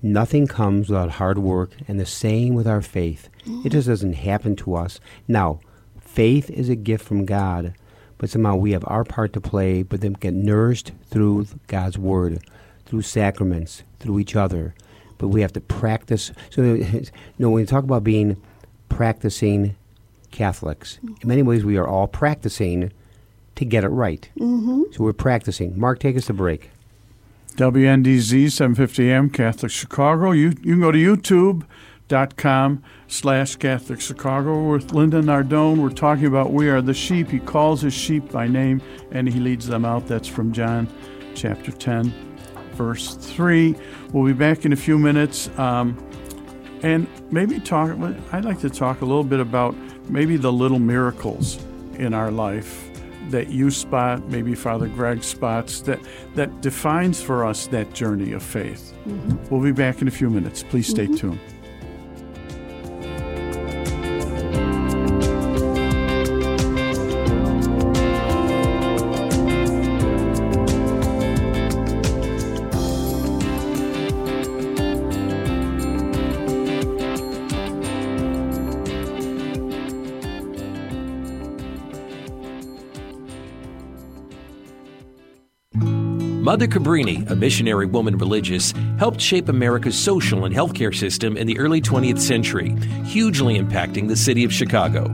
Nothing comes without hard work, and the same with our faith. It just doesn't happen to us. Now, faith is a gift from God, but somehow we have our part to play, but then get nourished through God's Word, through sacraments, through each other. But we have to practice. So, you know, when you talk about being practicing Catholics, in many ways we are all practicing to get it right. Mm-hmm. So we're practicing. Mark, take us to break. WNDZ 750 AM Catholic Chicago. You you can go to YouTube, dot com slash Catholic Chicago. We're with Linda Nardone. We're talking about we are the sheep. He calls his sheep by name and he leads them out. That's from John chapter 10, verse 3. We'll be back in a few minutes. Um, and maybe talk, I'd like to talk a little bit about maybe the little miracles in our life that you spot, maybe Father Greg spots, that, that defines for us that journey of faith. Mm-hmm. We'll be back in a few minutes. Please stay mm-hmm. tuned. Mother Cabrini, a missionary woman religious, helped shape America's social and healthcare system in the early 20th century, hugely impacting the city of Chicago.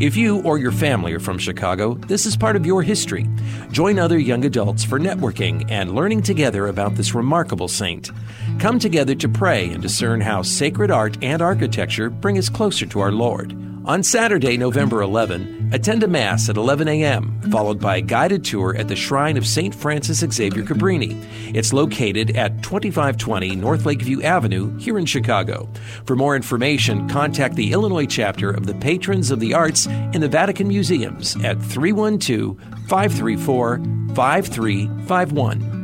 If you or your family are from Chicago, this is part of your history. Join other young adults for networking and learning together about this remarkable saint. Come together to pray and discern how sacred art and architecture bring us closer to our Lord. On Saturday, November 11, attend a Mass at 11 a.m., followed by a guided tour at the Shrine of St. Francis Xavier Cabrini. It's located at 2520 North Lakeview Avenue here in Chicago. For more information, contact the Illinois chapter of the Patrons of the Arts in the Vatican Museums at 312 534 5351.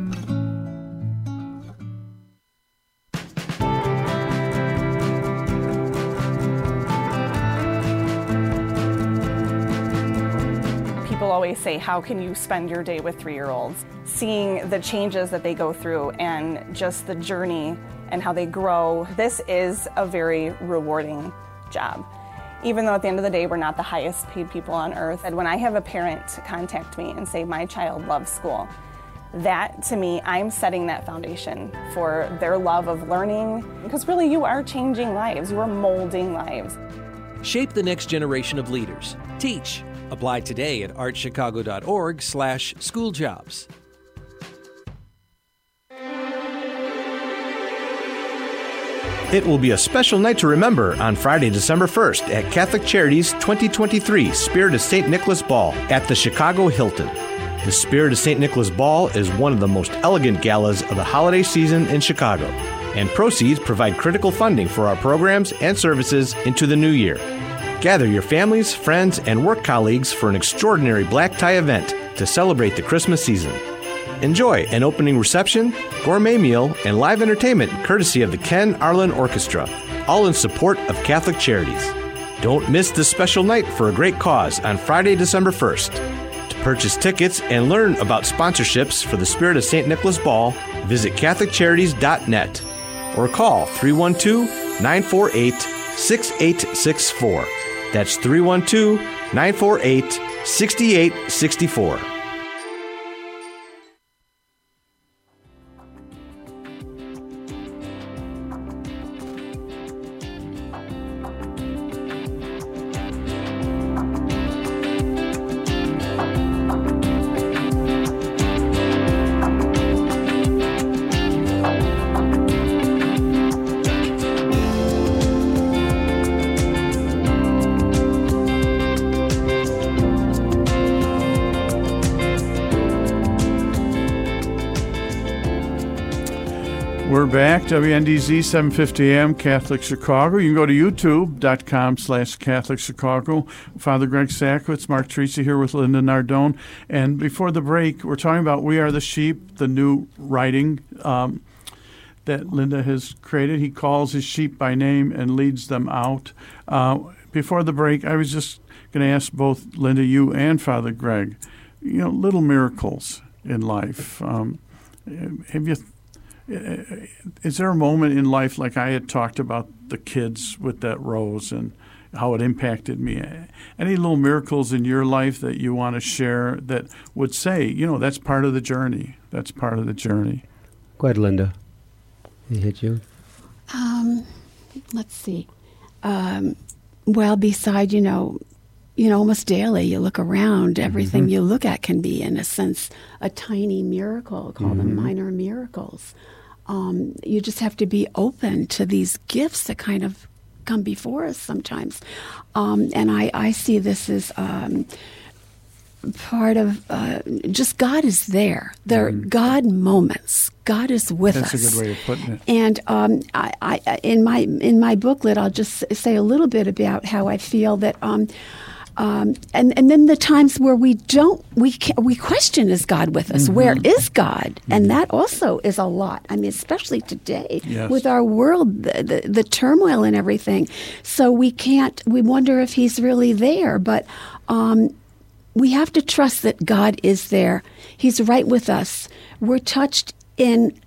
Say, How can you spend your day with three year olds? Seeing the changes that they go through and just the journey and how they grow, this is a very rewarding job. Even though at the end of the day, we're not the highest paid people on earth. And when I have a parent contact me and say, My child loves school, that to me, I'm setting that foundation for their love of learning. Because really, you are changing lives, you are molding lives. Shape the next generation of leaders. Teach Apply today at archchicago.org slash schooljobs. It will be a special night to remember on Friday, December 1st at Catholic Charities 2023 Spirit of St. Nicholas Ball at the Chicago Hilton. The Spirit of St. Nicholas Ball is one of the most elegant galas of the holiday season in Chicago, and proceeds provide critical funding for our programs and services into the new year. Gather your families, friends, and work colleagues for an extraordinary black tie event to celebrate the Christmas season. Enjoy an opening reception, gourmet meal, and live entertainment courtesy of the Ken Arlen Orchestra, all in support of Catholic Charities. Don't miss this special night for a great cause on Friday, December 1st. To purchase tickets and learn about sponsorships for the Spirit of St. Nicholas Ball, visit CatholicCharities.net or call 312 948 6864. That's 312 948 6864. WNDZ 750 AM Catholic Chicago. You can go to youtube.com slash Catholic Chicago. Father Greg Sakowicz, Mark Teresi here with Linda Nardone. And before the break, we're talking about We Are the Sheep, the new writing um, that Linda has created. He calls his sheep by name and leads them out. Uh, before the break, I was just going to ask both Linda, you, and Father Greg, you know, little miracles in life. Um, have you is there a moment in life like I had talked about the kids with that rose and how it impacted me? Any little miracles in your life that you want to share that would say, you know, that's part of the journey. That's part of the journey. Go ahead, Linda. It hit you. Um, let's see. Um, well, beside you know, you know, almost daily you look around. Everything mm-hmm. you look at can be, in a sense, a tiny miracle. Call mm-hmm. them minor miracles um, you just have to be open to these gifts that kind of come before us sometimes. Um, and I, I see this as um, part of uh, just God is there. There are God moments. God is with Mm-hmm. That's a good way of putting it. And um, I, I, in my in my booklet, I'll just say a little bit about how I feel that. Um, and and then the times where we don't we we question is God with us? Where Mm-hmm. is God? And that also is a lot. I mean, especially today Yes. with our world, the, the the turmoil and everything. So we can't. We wonder if He's really there, but. Um, we have to trust that God is there. He's right with us. We're touched in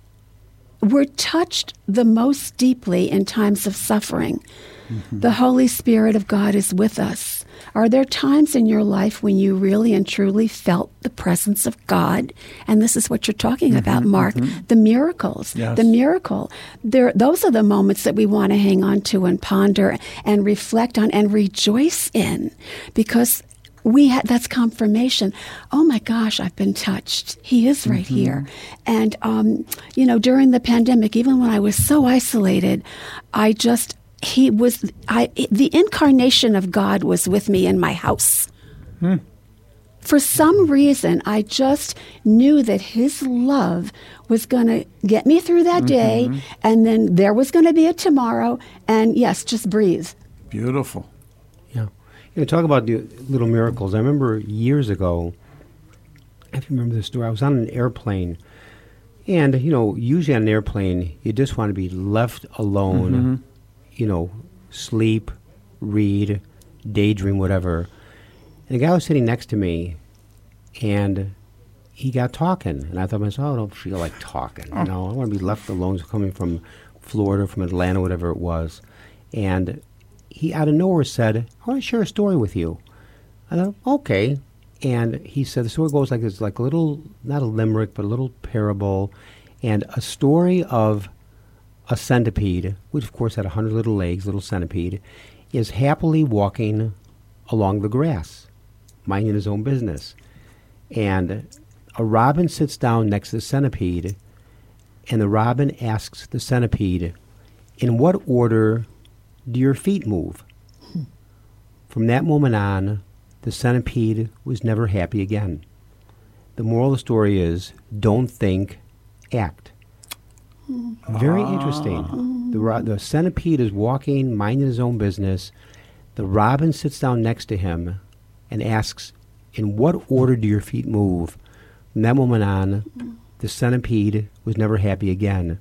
we're touched the most deeply in times of suffering. The Holy Spirit of God is with us. Are there times in your life when you really and truly felt the presence of God? And this is what you're talking about, Mark. The miracles. Yes. The miracle. There, those are the moments that we want to hang on to and ponder and reflect on and rejoice in because we had that's confirmation oh my gosh i've been touched he is right Mhm. here and um, you know during the pandemic even when i was so isolated i just he was i the incarnation of god was with me in my house for some reason i just knew that his love was going to get me through that day Mhm. and then there was going to be a tomorrow and yes just breathe Beautiful. Yeah. You know, talk about the little miracles. I remember years ago, I you remember this story, I was on an airplane. And, you know, usually on an airplane, you just want to be left alone, Mhm. You know, sleep, read, daydream, whatever. And the guy was sitting next to me, and he got talking. And I thought to myself, oh, I don't feel like talking. You oh. know, I want to be left alone, So coming from Florida, from Atlanta, whatever it was. And he out of nowhere said, I want to share a story with you. I thought, okay. And he said, the story goes like this, like a little, not a limerick, but a little parable, and a story of a centipede, which of course had a hundred little legs, little centipede, is happily walking along the grass, minding his own business. And a robin sits down next to the centipede, and the robin asks the centipede, In what order do your feet move? From that moment on, the centipede was never happy again. The moral of the story is don't think, act. Very interesting. The, ro- the centipede is walking, minding his own business. The robin sits down next to him and asks, In what order do your feet move? From that moment on, the centipede was never happy again. And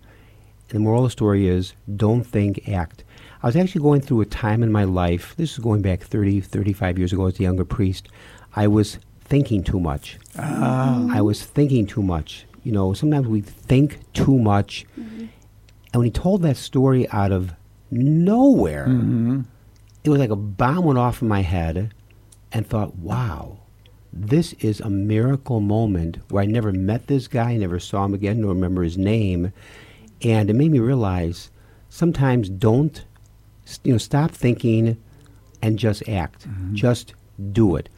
the moral of the story is don't think, act. I was actually going through a time in my life, this is going back 30, 35 years ago as a younger priest. I was thinking too much. Ah. I was thinking too much. You know, sometimes we think too much. And when he told that story out of nowhere, Mhm. it was like a bomb went off in my head and thought, wow, this is a miracle moment where I never met this guy, never saw him again, nor remember his name. And it made me realize sometimes don't, you know, stop thinking and just act. Just do it.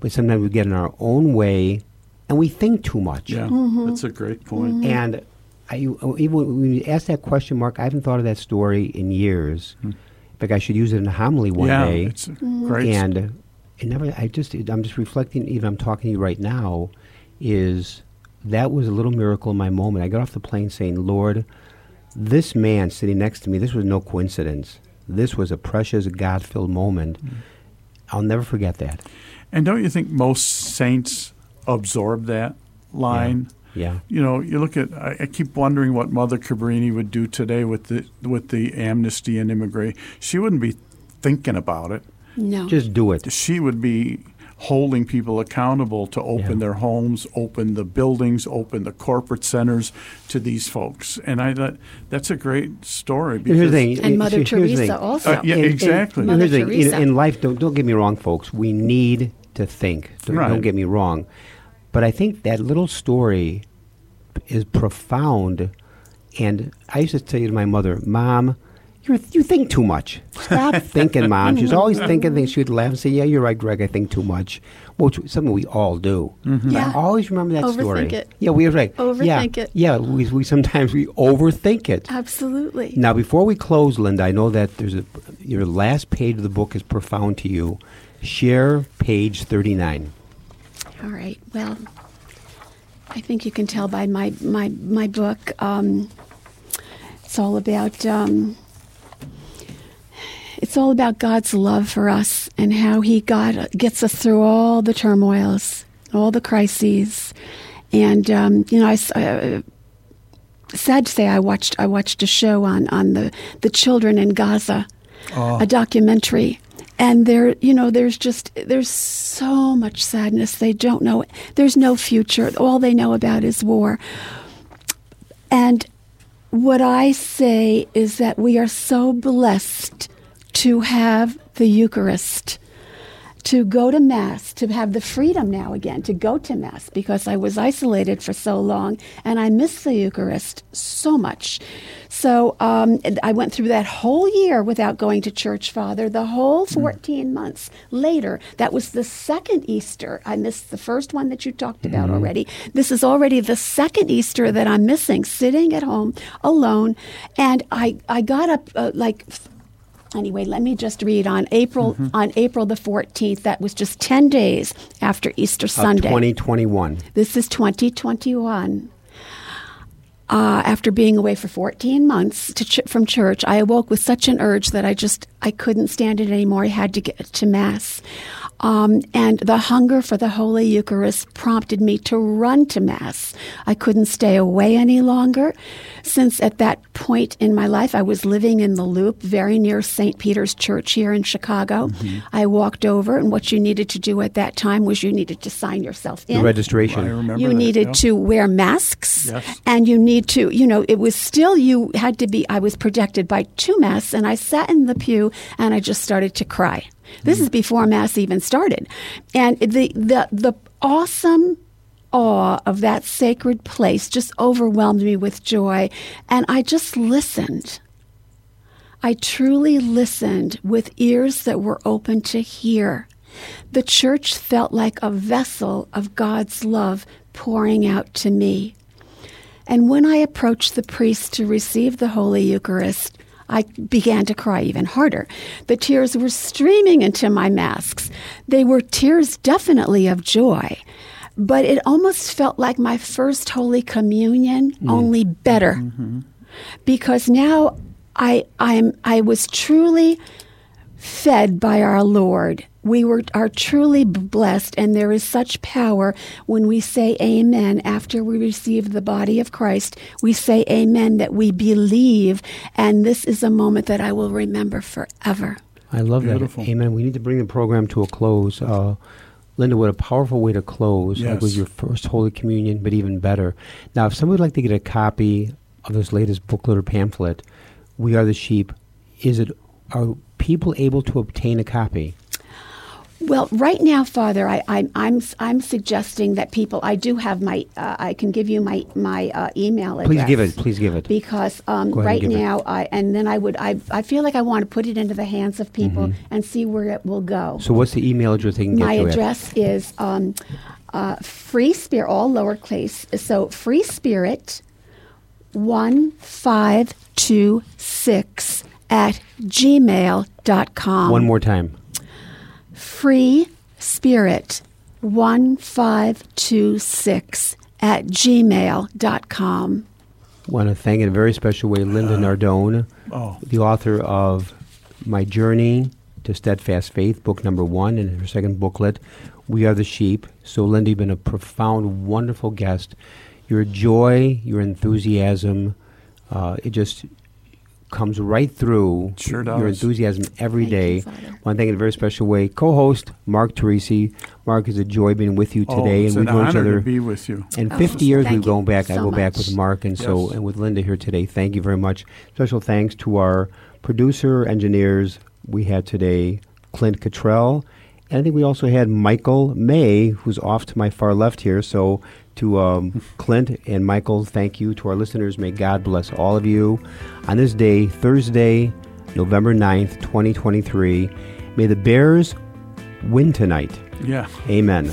But sometimes we get in our own way and we think too much. Yeah, Mm-hmm. that's a great point. And I, even when you ask that question, Mark, I haven't thought of that story in years. In fact, I should use it in a homily one Yeah, day. it's a Mhm. great And it never. I just. I'm just reflecting. Even I'm talking to you right now. Is that was a little miracle in my moment. I got off the plane saying, "Lord, this man sitting next to me. This was no coincidence. This was a precious, God-filled moment. I'll never forget that." And don't you think most saints absorb that line? Yeah. You know, you look at. I, I keep wondering what Mother Cabrini would do today with the with the amnesty and immigration. She wouldn't be thinking about it. No. Just do it. She would be holding people accountable to open their homes, open the buildings, open the corporate centers to these folks. And I thought that's a great story. And here's the because- thing. And Mother here's Teresa thing. also. Uh, yeah, In- in- exactly. here's the thing. In, in life, don't don't get me wrong, folks. We need to think. Don't, Right. don't get me wrong, but I think that little story is profound. And I used to tell you to my mother, Mom, You're, you think too much. Stop thinking, Mom. She's always thinking things. She'd laugh and say, Yeah, you're right, Greg. I think too much. Which is something we all do. Mm-hmm. Yeah. I always remember that Overthink story. it. Yeah, we are right. yeah, Overthink it. Yeah, we, we sometimes we overthink it. Absolutely. Now, before we close, Linda, I know that there's a your last page of the book is profound to you. Share page thirty-nine. All right. Well, I think you can tell by my my my book. Um, it's all about. Um, it's all about God's love for us and how He God gets us through all the turmoils, all the crises, and um, you know, I, Uh, sad to say, I watched I watched a show on on the the children in Gaza, a documentary, and there you know there's just there's so much sadness. They don't know. There's no future. All they know about is war. And what I say is that we are so blessed to have the Eucharist to go to Mass, to have the freedom now again to go to Mass because I was isolated for so long and I miss the Eucharist so much. So um, I went through that whole year without going to church, Father, the whole 14 months later. That was the second Easter. I missed the first one that you talked about already. This is already the second Easter that I'm missing, sitting at home alone. And I, I got up uh, like anyway let me just read on april on april the 14th that was just 10 days after easter sunday Twenty twenty-one. this is 2021 uh, after being away for 14 months ch- from church i awoke with such an urge that i just i couldn't stand it anymore. I had to get to mass um, and the hunger for the Holy Eucharist prompted me to run to Mass. I couldn't stay away any longer, since at that point in my life I was living in the Loop, very near St. Peter's Church here in Chicago. I walked over, and what you needed to do at that time was you needed to sign yourself in. The registration. I remember You that, needed yeah. to wear masks, Yes. and you need to, you know, it was still you had to be. I was projected by two masks, and I sat in the pew and I just started to cry. This is mm-hmm. before mass even started, and the the the awesome awe of that sacred place just overwhelmed me with joy, and I just listened. I truly listened with ears that were open to hear. The church felt like a vessel of God's love pouring out to me. And when I approached the priest to receive the Holy Eucharist, I began to cry even harder. The tears were streaming into my masks. They were tears definitely of joy, but it almost felt like my first Holy Communion, mm. only better. Mm-hmm. Because now I, I'm, I was truly fed by our Lord. We were are truly blessed, and there is such power when we say Amen after we receive the body of Christ. We say Amen that we believe, and this is a moment that I will remember forever. I love Beautiful. that. Amen. We need to bring the program to a close. Uh, Linda, what a powerful way to close. Like with your first Holy Communion, but even better. Now, if somebody would like to get a copy of this latest booklet or pamphlet, We Are the Sheep, is it are people able to obtain a copy? Well, right now, Father, I, I, I'm I'm suggesting that people. I do have my. Uh, I can give you my my uh, email address. Please give it. Please give it. because um, Go ahead and right give it. now, I, and then I would. I, I feel like I want to put it into the hands of people Mhm. and see where it will go. So, what's the email address they can get My you at? address is um, uh, free spirit, all lowercase. So free spirit one five two six at gmail.com. One more time. Free spirit one five two six at gmail.com. want to thank in a very special way Linda Nardone, oh. the author of My Journey to Steadfast Faith, book number one, and her second booklet, We Are the Sheep. So, Linda, you've been a profound, wonderful guest. Your joy, your enthusiasm, uh, it just comes right through. Sure Your enthusiasm every Thank day. you, Father. want to thank in a very special way co-host Mark Teresi. Mark, it's a joy being with you Oh, today, it's and we've known each other. to be with you. And Oh, 50 years we've gone you back. I so go back with. Mark, and so and with Linda here today. Thank you very much. Special thanks to our producer, engineers. We had today Clint Cottrell, and I think we also had Michael May, who's off to my far left here. So to um, Clint and Michael, thank you to our listeners. May God bless all of you on this day, Thursday, November 9th, 2023. May the Bears win tonight. Yeah. Amen.